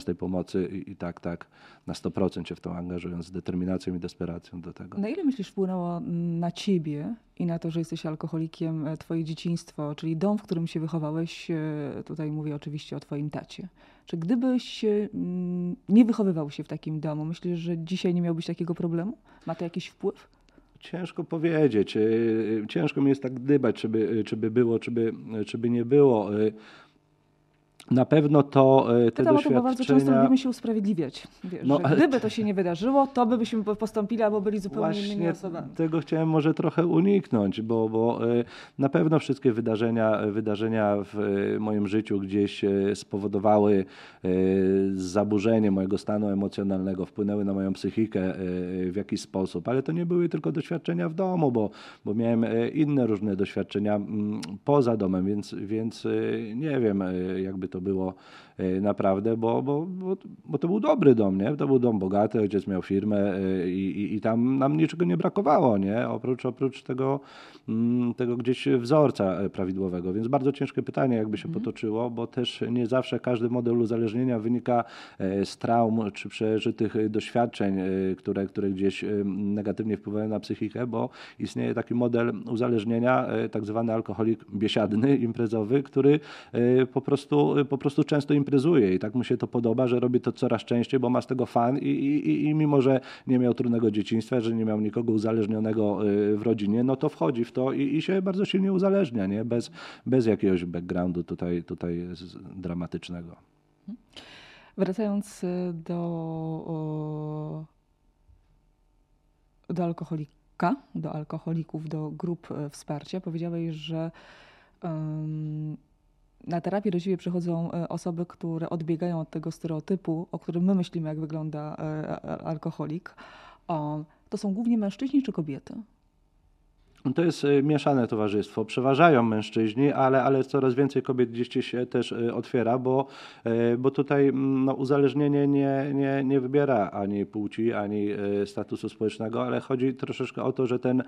[SPEAKER 2] z tej pomocy i, i, tak, tak na 100% się w to angażując z determinacją i desperacją do tego.
[SPEAKER 1] Na ile myślisz wpłynęło na ciebie i na to, że jesteś alkoholikiem, e, twoje dzieciństwo, czyli dom, w którym się wychowałeś, e, tutaj mówię oczywiście o twoim tacie. Czy gdybyś mm, nie wychowywał się w takim domu, myślisz, że dzisiaj nie miałbyś takiego problemu? Ma to jakiś wpływ?
[SPEAKER 2] Ciężko powiedzieć. E, ciężko mi jest tak gdybać, czy by, czy by było, czy by, czy by nie było. Na pewno to e, te Pytam doświadczenia...
[SPEAKER 1] to, bo bardzo często lubimy się usprawiedliwiać. Wiesz, no, ale... Gdyby to się nie wydarzyło, to by byśmy postąpili albo byli zupełnie Właśnie innymi osobami.
[SPEAKER 2] tego chciałem może trochę uniknąć, bo, bo e, na pewno wszystkie wydarzenia, wydarzenia w e, moim życiu gdzieś spowodowały zaburzenie mojego stanu emocjonalnego, wpłynęły na moją psychikę w jakiś sposób, ale to nie były tylko doświadczenia w domu, bo, bo miałem inne różne doświadczenia mm, poza domem, więc, więc nie wiem, jakby to było e, naprawdę, bo, bo, bo, bo, to był dobry dom, nie? To był dom bogaty, ojciec miał firmę e, i, i, i tam nam niczego nie brakowało, nie? Oprócz, oprócz tego, mm, tego gdzieś wzorca e, prawidłowego. Więc bardzo ciężkie pytanie, jakby się mhm. potoczyło, bo też nie zawsze każdy model uzależnienia wynika z traum czy przeżytych doświadczeń, które, które gdzieś negatywnie wpływają na psychikę, bo istnieje taki model uzależnienia, tak zwany alkoholik biesiadny, imprezowy, który po prostu po prostu często imprezuje i tak mu się to podoba, że robi to coraz częściej, bo ma z tego fan i, i, i mimo, że nie miał trudnego dzieciństwa, że nie miał nikogo uzależnionego y, w rodzinie, no to wchodzi w to i, i się bardzo silnie uzależnia, nie? Bez, bez jakiegoś backgroundu tutaj, tutaj dramatycznego.
[SPEAKER 1] Wracając y, do, do alkoholika, do alkoholików, do grup y, wsparcia, powiedziałeś, że um, na terapię do przychodzą e, osoby, które odbiegają od tego stereotypu, o którym my myślimy, jak wygląda e, alkoholik. To są głównie mężczyźni czy kobiety?
[SPEAKER 2] To jest y, mieszane towarzystwo. Przeważają mężczyźni, ale, ale coraz więcej kobiet gdzieś się też y, otwiera, bo, y, bo tutaj mm, no, uzależnienie nie, nie, nie wybiera ani płci, ani statusu społecznego, ale chodzi troszeczkę o to, że, ten,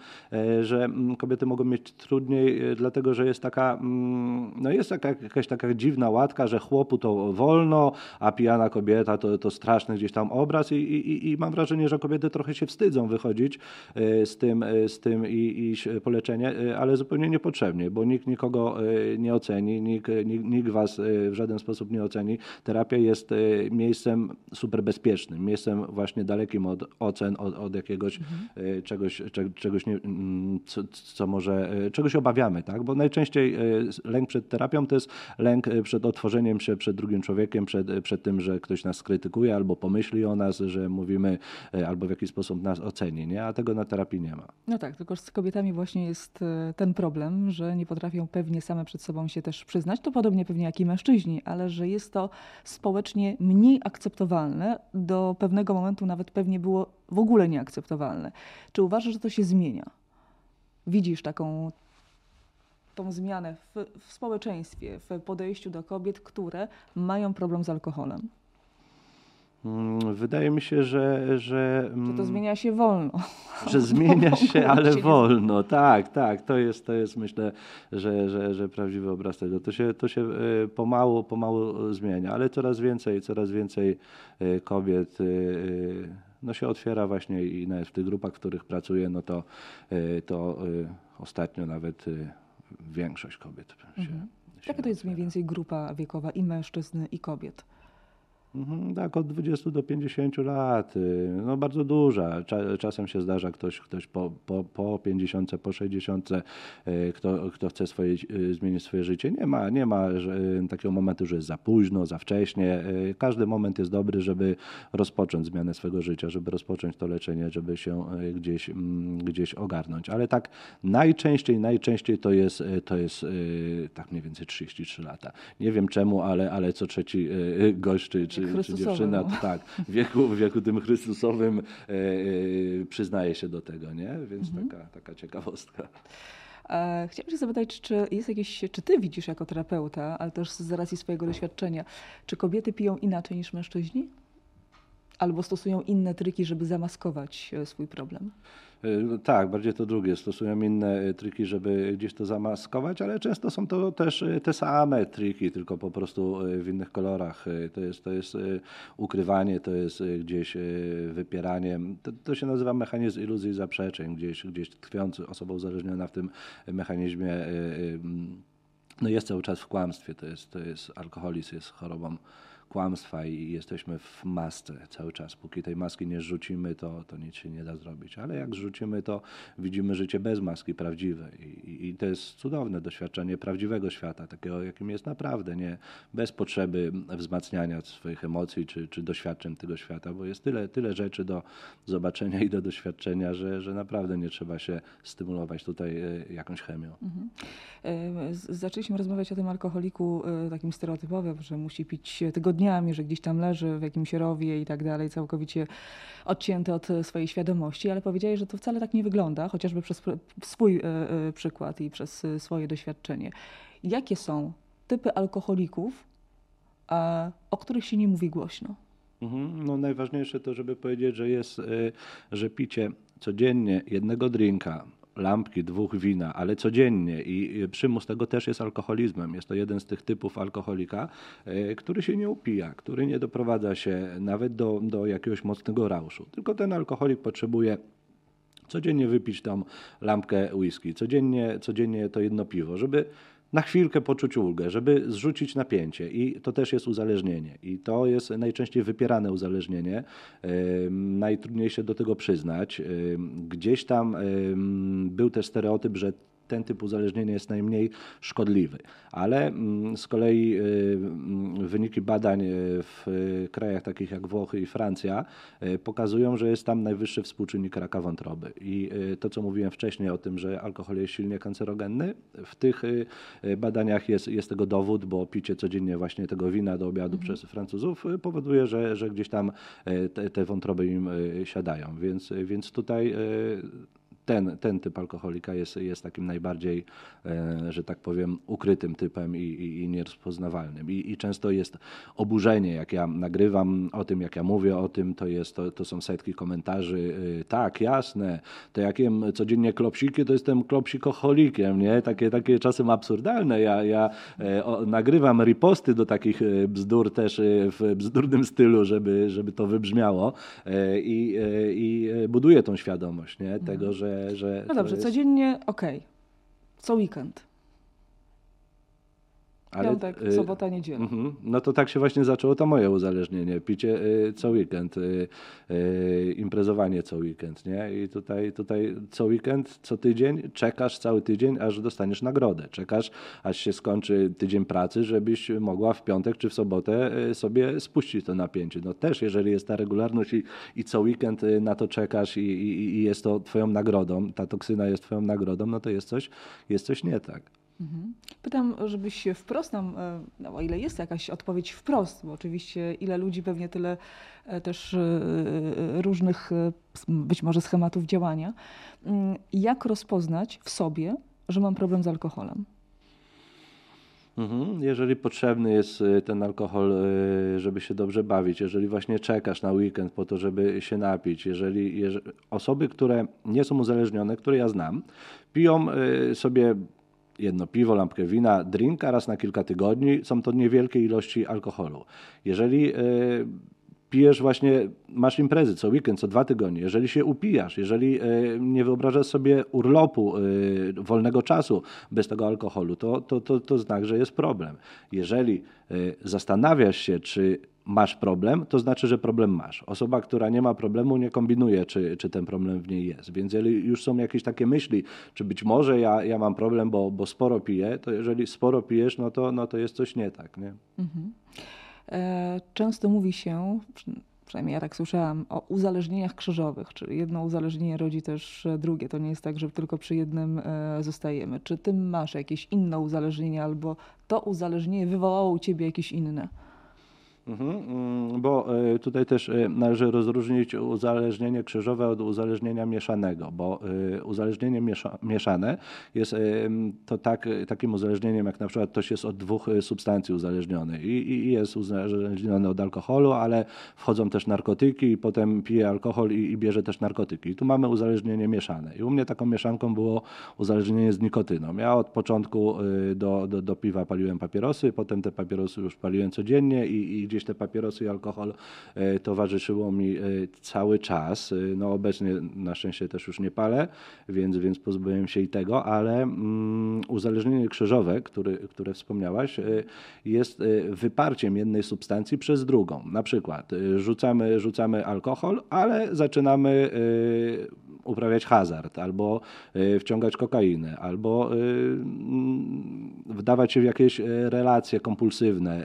[SPEAKER 2] że mm, kobiety mogą mieć trudniej, dlatego że jest taka, mm, no jest taka, jakaś taka dziwna łatka, że chłopu to wolno, a pijana kobieta to, to straszny gdzieś tam obraz i, i, i mam wrażenie, że kobiety trochę się wstydzą wychodzić z tym, z tym i, i E, poleczenie, e, ale zupełnie niepotrzebnie, bo nikt nikogo e, nie oceni, nikt, nikt, nikt was w żaden sposób nie oceni. Terapia jest miejscem super bezpiecznym, miejscem właśnie dalekim od ocen, od, od jakiegoś mhm. czegoś, czegoś nie, mm, co, co, może, czegoś obawiamy, tak? Bo najczęściej lęk przed terapią to jest lęk przed otworzeniem się przed drugim człowiekiem, przed, przed tym, że ktoś nas krytykuje albo pomyśli o nas, że mówimy albo w jakiś sposób nas oceni, nie? A tego na terapii nie ma.
[SPEAKER 1] No tak, tylko z kobietami właśnie jest e, ten problem, że nie potrafią pewnie same przed sobą się też przyznać. To podobnie pewnie jak i mężczyźni, ale że jest to społecznie mniej akceptowalne. Do pewnego momentu nawet pewnie było w ogóle nieakceptowalne. Czy uważasz, że to się zmienia? Widzisz taką tą zmianę w, w społeczeństwie, w podejściu do kobiet, które mają problem z alkoholem?
[SPEAKER 2] Mm, wydaje mi się, że. Że, że
[SPEAKER 1] to mm, zmienia się wolno.
[SPEAKER 2] Że zmienia się, ale wolno. Tak, tak. To jest, to jest myślę, że, że, że prawdziwy obraz tego. To się, to się e, pomału, pomału zmienia, ale coraz więcej, coraz więcej e, kobiet e, no się otwiera właśnie i nawet w tych grupach, w których pracuję, no to, to ostatnio nawet większość kobiet się, mhm.
[SPEAKER 1] Jaka to jest mniej więcej grupa wiekowa i mężczyzn, i kobiet?
[SPEAKER 2] Mhm, tak, od 20 do 50 lat. y, No bardzo duża. Cza- Czasem się zdarza ktoś, ktoś po, po, po 50, po 60, y, kto, kto chce swoje, y, zmienić swoje życie. Nie ma, nie ma takiego momentu, że jest za późno, za wcześnie. Każdy moment jest dobry, żeby rozpocząć zmianę swojego życia, żeby rozpocząć to leczenie, żeby się gdzieś, mm, gdzieś ogarnąć. Ale tak najczęściej, najczęściej to jest, to jest tak mniej więcej 33 lata. Nie wiem czemu, ale, ale co trzeci gość czy, czy, czy
[SPEAKER 1] Chrystusowy,
[SPEAKER 2] dziewczyna,
[SPEAKER 1] no.
[SPEAKER 2] tak, w wieku, w wieku tym Chrystusowym e, e, przyznaje się do tego, nie? Więc
[SPEAKER 1] Mhm.
[SPEAKER 2] taka, taka ciekawostka.
[SPEAKER 1] E, Chciałam się zapytać, czy jest jakieś, czy ty widzisz jako terapeuta, ale też z racji swojego doświadczenia, czy kobiety piją inaczej niż mężczyźni? Albo stosują inne triki, żeby zamaskować e, swój problem?
[SPEAKER 2] E, Tak, bardziej to drugie. Stosują inne e, triki, żeby gdzieś to zamaskować, ale często są to też e, te same triki, tylko po prostu w innych kolorach. To jest, to jest ukrywanie, to jest gdzieś wypieranie. To, to się nazywa mechanizm iluzji i zaprzeczeń, gdzieś, gdzieś tkwiący, osoba uzależniona w tym mechanizmie mm, no jest cały czas w kłamstwie. To jest, to jest alkoholizm, jest chorobą kłamstwa i jesteśmy w masce cały czas. Póki tej maski nie zrzucimy, to, to nic się nie da zrobić. Ale jak zrzucimy, to widzimy życie bez maski, prawdziwe. I, i, to jest cudowne doświadczenie prawdziwego świata, takiego jakim jest naprawdę, nie bez potrzeby wzmacniania swoich emocji czy, czy doświadczeń tego świata, bo jest tyle, tyle rzeczy do zobaczenia i do doświadczenia, że, że naprawdę nie trzeba się stymulować tutaj e, jakąś chemią.
[SPEAKER 1] E, z- Zaczęliśmy rozmawiać o tym alkoholiku e, takim stereotypowym, że musi pić tygodniami, że gdzieś tam leży w jakimś rowie i tak dalej, całkowicie odcięty od e, swojej świadomości, ale powiedziałeś, że to wcale tak nie wygląda, chociażby przez pr- swój e, e, przykład i przez swoje doświadczenie. Jakie są typy alkoholików, o których się nie mówi głośno?
[SPEAKER 2] Mhm. No najważniejsze to, żeby powiedzieć, że jest, że picie codziennie jednego drinka, lampki, dwóch wina, ale codziennie i przymus tego też jest alkoholizmem. Jest to jeden z tych typów alkoholika, y, który się nie upija, który nie doprowadza się nawet do, do jakiegoś mocnego rauszu. Tylko ten alkoholik potrzebuje codziennie wypić tą lampkę whisky, codziennie, codziennie to jedno piwo, żeby na chwilkę poczuć ulgę, żeby zrzucić napięcie. I to też jest uzależnienie. I to jest najczęściej wypierane uzależnienie, Ym, najtrudniejsze do tego przyznać. Gdzieś tam był też stereotyp, że ten typ uzależnienia jest najmniej szkodliwy. Ale mm, z kolei y, mm, wyniki badań y, w y, krajach takich jak Włochy i Francja pokazują, że jest tam najwyższy współczynnik raka wątroby. I to, co mówiłem wcześniej o tym, że alkohol jest silnie kancerogenny, w tych badaniach jest, jest tego dowód, bo picie codziennie właśnie tego wina do obiadu przez Francuzów powoduje, że, że gdzieś tam te, te wątroby im siadają. Więc, więc tutaj ten, ten typ alkoholika jest, jest takim najbardziej, e, że tak powiem, ukrytym typem i, i, i nierozpoznawalnym. I, I często jest oburzenie, jak ja nagrywam o tym, jak ja mówię o tym, to, jest, to, to są setki komentarzy. e, Tak, jasne, to jak jem codziennie klopsiki, to jestem klopsikoholikiem, nie? Takie, takie czasem absurdalne. Ja, ja e, o, nagrywam riposty do takich e, bzdur też w bzdurnym stylu, żeby, żeby to wybrzmiało i, i buduję tą świadomość nie? tego, że, że
[SPEAKER 1] No dobrze,
[SPEAKER 2] jest,
[SPEAKER 1] codziennie okej, co weekend,
[SPEAKER 2] ale,
[SPEAKER 1] piątek,
[SPEAKER 2] e,
[SPEAKER 1] sobota, niedziela.
[SPEAKER 2] Mhm. No to tak się właśnie zaczęło to moje uzależnienie. Picie y, co weekend, y, y, imprezowanie co weekend, nie? I tutaj, tutaj co weekend, co tydzień, czekasz cały tydzień, aż dostaniesz nagrodę. Czekasz, aż się skończy tydzień pracy, żebyś mogła w piątek czy w sobotę y, sobie spuścić to napięcie. No też, jeżeli jest ta regularność i, i co weekend y, na to czekasz i, i, i jest to twoją nagrodą, ta toksyna jest twoją nagrodą, no to jest coś, jest coś nie tak.
[SPEAKER 1] Mhm. Pytam, żebyś wprost nam, e, no o ile jest jakaś odpowiedź wprost, bo oczywiście ile ludzi, pewnie tyle e, też e, różnych być może schematów działania. Mm, Jak rozpoznać w sobie, że mam problem z alkoholem?
[SPEAKER 2] Mhm. Jeżeli potrzebny jest ten alkohol, żeby się dobrze bawić, jeżeli właśnie czekasz na weekend po to, żeby się napić, jeżeli, jeżeli osoby, które nie są uzależnione, które ja znam, piją sobie jedno piwo, lampkę wina, drinka raz na kilka tygodni, są to niewielkie ilości alkoholu. Jeżeli y, pijesz właśnie, masz imprezy co weekend, co dwa tygodnie, jeżeli się upijasz, jeżeli nie wyobrażasz sobie urlopu, wolnego czasu bez tego alkoholu, to, to, to, to znak, że jest problem. Jeżeli zastanawiasz się, czy masz problem, to znaczy, że problem masz. Osoba, która nie ma problemu, nie kombinuje, czy, czy ten problem w niej jest. Więc jeżeli już są jakieś takie myśli, czy być może ja, ja mam problem, bo, bo sporo piję, to jeżeli sporo pijesz, no to, no to jest coś nie tak. Nie? Mhm.
[SPEAKER 1] E, często mówi się, przynajmniej ja tak słyszałam, o uzależnieniach krzyżowych, czyli jedno uzależnienie rodzi też drugie. To nie jest tak, że tylko przy jednym e, zostajemy. Czy ty masz jakieś inne uzależnienie, albo to uzależnienie wywołało u ciebie jakieś inne?
[SPEAKER 2] Mhm, mm, bo e, tutaj też e, należy rozróżnić uzależnienie krzyżowe od uzależnienia mieszanego, bo e, uzależnienie mieszane jest to tak, takim uzależnieniem, jak na przykład ktoś jest od dwóch substancji uzależniony i, jest uzależniony od alkoholu, ale wchodzą też narkotyki i potem pije alkohol i, i bierze też narkotyki. I tu mamy uzależnienie mieszane. I u mnie taką mieszanką było uzależnienie z nikotyną. Ja od początku do, do, do piwa paliłem papierosy, potem te papierosy już paliłem codziennie i, i gdzieś te papierosy i alkohol e, towarzyszyło mi e, cały czas. E, no obecnie na szczęście też już nie palę, więc, więc pozbyłem się i tego, ale mm, uzależnienie krzyżowe, który, które wspomniałaś, jest wyparciem jednej substancji przez drugą. Na przykład rzucamy, rzucamy alkohol, ale zaczynamy uprawiać hazard, albo wciągać kokainę, albo wdawać się w jakieś relacje kompulsywne,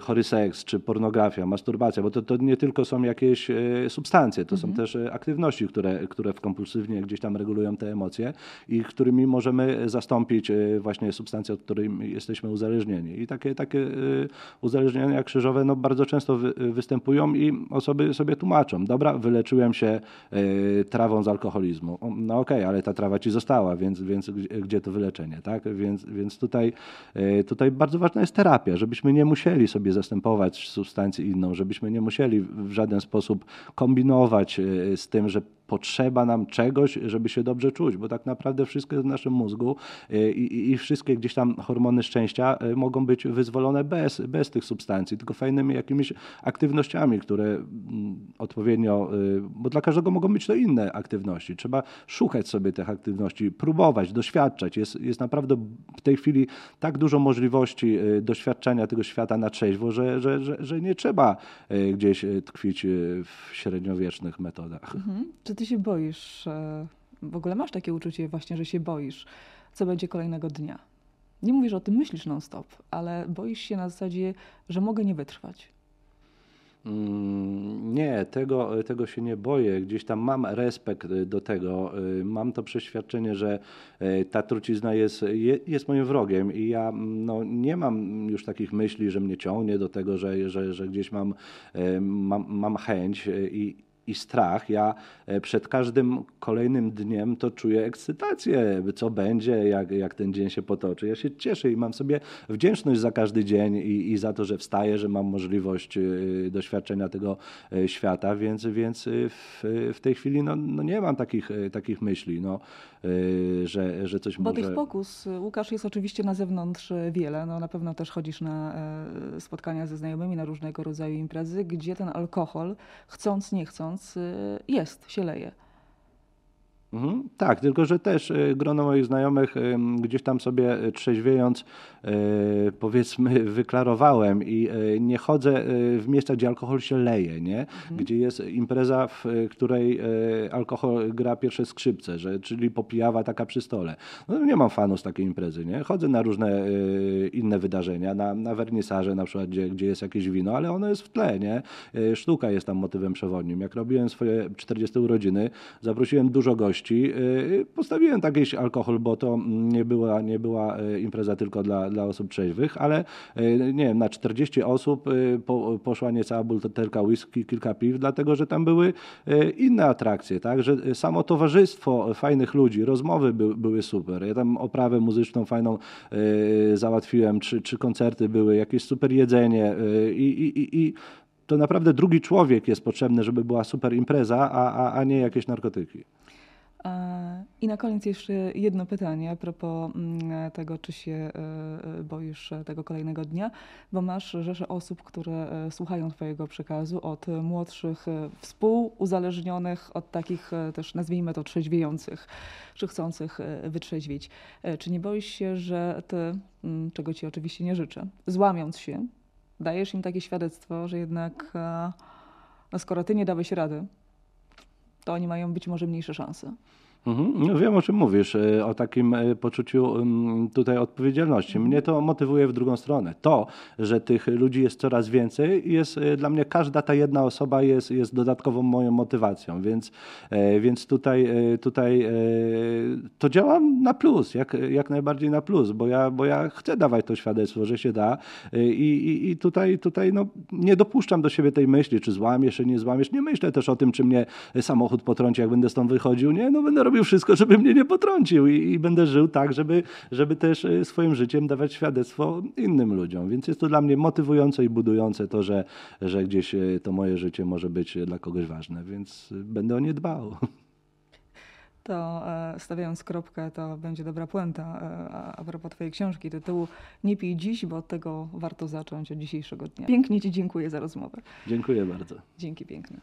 [SPEAKER 2] chory seks, czy pornografia, masturbacja, bo to, to nie tylko są jakieś y, substancje, to mhm. są też y, aktywności, które, które w kompulsywnie gdzieś tam regulują te emocje i którymi możemy zastąpić właśnie substancje, od której jesteśmy uzależnieni. I takie, takie uzależnienia krzyżowe no, bardzo często wy, występują i osoby sobie tłumaczą, dobra, wyleczyłem się trawą z alkoholizmu. No okej, okay, ale ta trawa ci została, więc, więc gdzie to wyleczenie, tak? Więc, więc tutaj, tutaj bardzo ważna jest terapia, żebyśmy nie musieli musieli sobie zastępować substancję inną, żebyśmy nie musieli w żaden sposób kombinować e, z tym, że potrzeba nam czegoś, żeby się dobrze czuć, bo tak naprawdę wszystko jest w naszym mózgu e, i, i wszystkie gdzieś tam hormony szczęścia e, mogą być wyzwolone bez, bez tych substancji, tylko fajnymi jakimiś aktywnościami, które mm, odpowiednio, bo dla każdego mogą być to inne aktywności. Trzeba szukać sobie tych aktywności, próbować, doświadczać. Jest, jest naprawdę w tej chwili tak dużo możliwości doświadczenia tego świata, na trzeźwo, że, że, że, że nie trzeba e, gdzieś e, tkwić e, w średniowiecznych metodach. Mhm.
[SPEAKER 1] Czy ty się boisz, w ogóle masz takie uczucie właśnie, że się boisz, co będzie kolejnego dnia? Nie mówisz o tym, myślisz non-stop, ale boisz się na zasadzie, że mogę nie wytrwać.
[SPEAKER 2] Mm, nie, tego, tego się nie boję. Gdzieś tam mam respekt do tego. Mam to przeświadczenie, że e, ta trucizna jest, jest moim wrogiem i ja no, nie mam już takich myśli, że mnie ciągnie do tego, że, że, że gdzieś mam, e, mam, mam chęć i, i strach. Ja e, przed każdym kolejnym dniem to czuję ekscytację, co będzie, jak, jak ten dzień się potoczy. Ja się cieszę i mam sobie wdzięczność za każdy dzień i, i za to, że wstaję, że mam możliwość e, doświadczenia tego e, świata, więc, więc w, w tej chwili no, no nie mam takich, takich myśli, no, że, że coś
[SPEAKER 1] Bo
[SPEAKER 2] może...
[SPEAKER 1] Bo tych pokus, Łukasz, jest oczywiście na zewnątrz wiele. No, na pewno też chodzisz na spotkania ze znajomymi, na różnego rodzaju imprezy, gdzie ten alkohol, chcąc, nie chcąc, y, jest, się leje.
[SPEAKER 2] Mhm, tak, tylko że też y, grono moich znajomych gdzieś tam sobie trzeźwiejąc, powiedzmy, wyklarowałem i nie chodzę w miejsca, gdzie alkohol się leje, nie? Mhm. gdzie jest impreza, w której alkohol gra pierwsze skrzypce, że, czyli popijawa taka przy stole. No, nie mam fanu z takiej imprezy. Nie? Chodzę na różne inne wydarzenia, na, na wernisaże na przykład, gdzie, gdzie jest jakieś wino, ale ono jest w tle. Nie? Sztuka jest tam motywem przewodnim. Jak robiłem swoje 40 urodziny, zaprosiłem dużo gości, Y, postawiłem taki alkohol, bo to nie była, nie była y, impreza tylko dla, dla osób trzeźwych, ale y, nie wiem, na 40 osób po, poszła niecała butelka whisky, kilka piw, dlatego że tam były inne atrakcje, tak? Że samo towarzystwo fajnych ludzi, rozmowy by, były super. Ja tam oprawę muzyczną fajną załatwiłem, czy, czy koncerty były, jakieś super jedzenie i, i, i to naprawdę drugi człowiek jest potrzebny, żeby była super impreza, a, a, a nie jakieś narkotyki.
[SPEAKER 1] E, I na koniec jeszcze jedno pytanie a propos mm, tego, czy się e, e, boisz tego kolejnego dnia, bo masz rzeszę osób, które słuchają Twojego przekazu, od młodszych, współuzależnionych, od takich też nazwijmy to trzeźwiejących, czy chcących wytrzeźwieć. Czy nie boisz się, że Ty, mm, czego Ci oczywiście nie życzę, złamiąc się, dajesz im takie świadectwo, że jednak no skoro Ty nie dałeś rady, to oni mają być może mniejsze szanse.
[SPEAKER 2] Mhm. No wiem o czym mówisz, e, o takim e, poczuciu tutaj odpowiedzialności. Mnie to motywuje w drugą stronę. To, że tych ludzi jest coraz więcej, jest e, dla mnie każda ta jedna osoba jest, jest dodatkową moją motywacją, więc, więc tutaj, tutaj to działam na plus, jak, jak najbardziej na plus, bo ja, bo ja chcę dawać to świadectwo, że się da i, i, i tutaj, tutaj no, nie dopuszczam do siebie tej myśli, czy złamiesz, czy nie złamiesz. Nie myślę też o tym, czy mnie samochód potrąci, jak będę stąd wychodził. Nie, no będę robił wszystko, żeby mnie nie potrącił i, i, będę żył tak, żeby, żeby też e, swoim życiem dawać świadectwo innym ludziom. Więc jest to dla mnie motywujące i budujące to, że, że gdzieś e, to moje życie może być dla kogoś ważne, więc będę o nie dbał.
[SPEAKER 1] To e, stawiając kropkę, to będzie dobra puenta a propos Twojej książki tytułu Nie pij dziś, bo od tego warto zacząć od dzisiejszego dnia. Pięknie Ci dziękuję za rozmowę.
[SPEAKER 2] Dziękuję bardzo.
[SPEAKER 1] Dzięki piękne.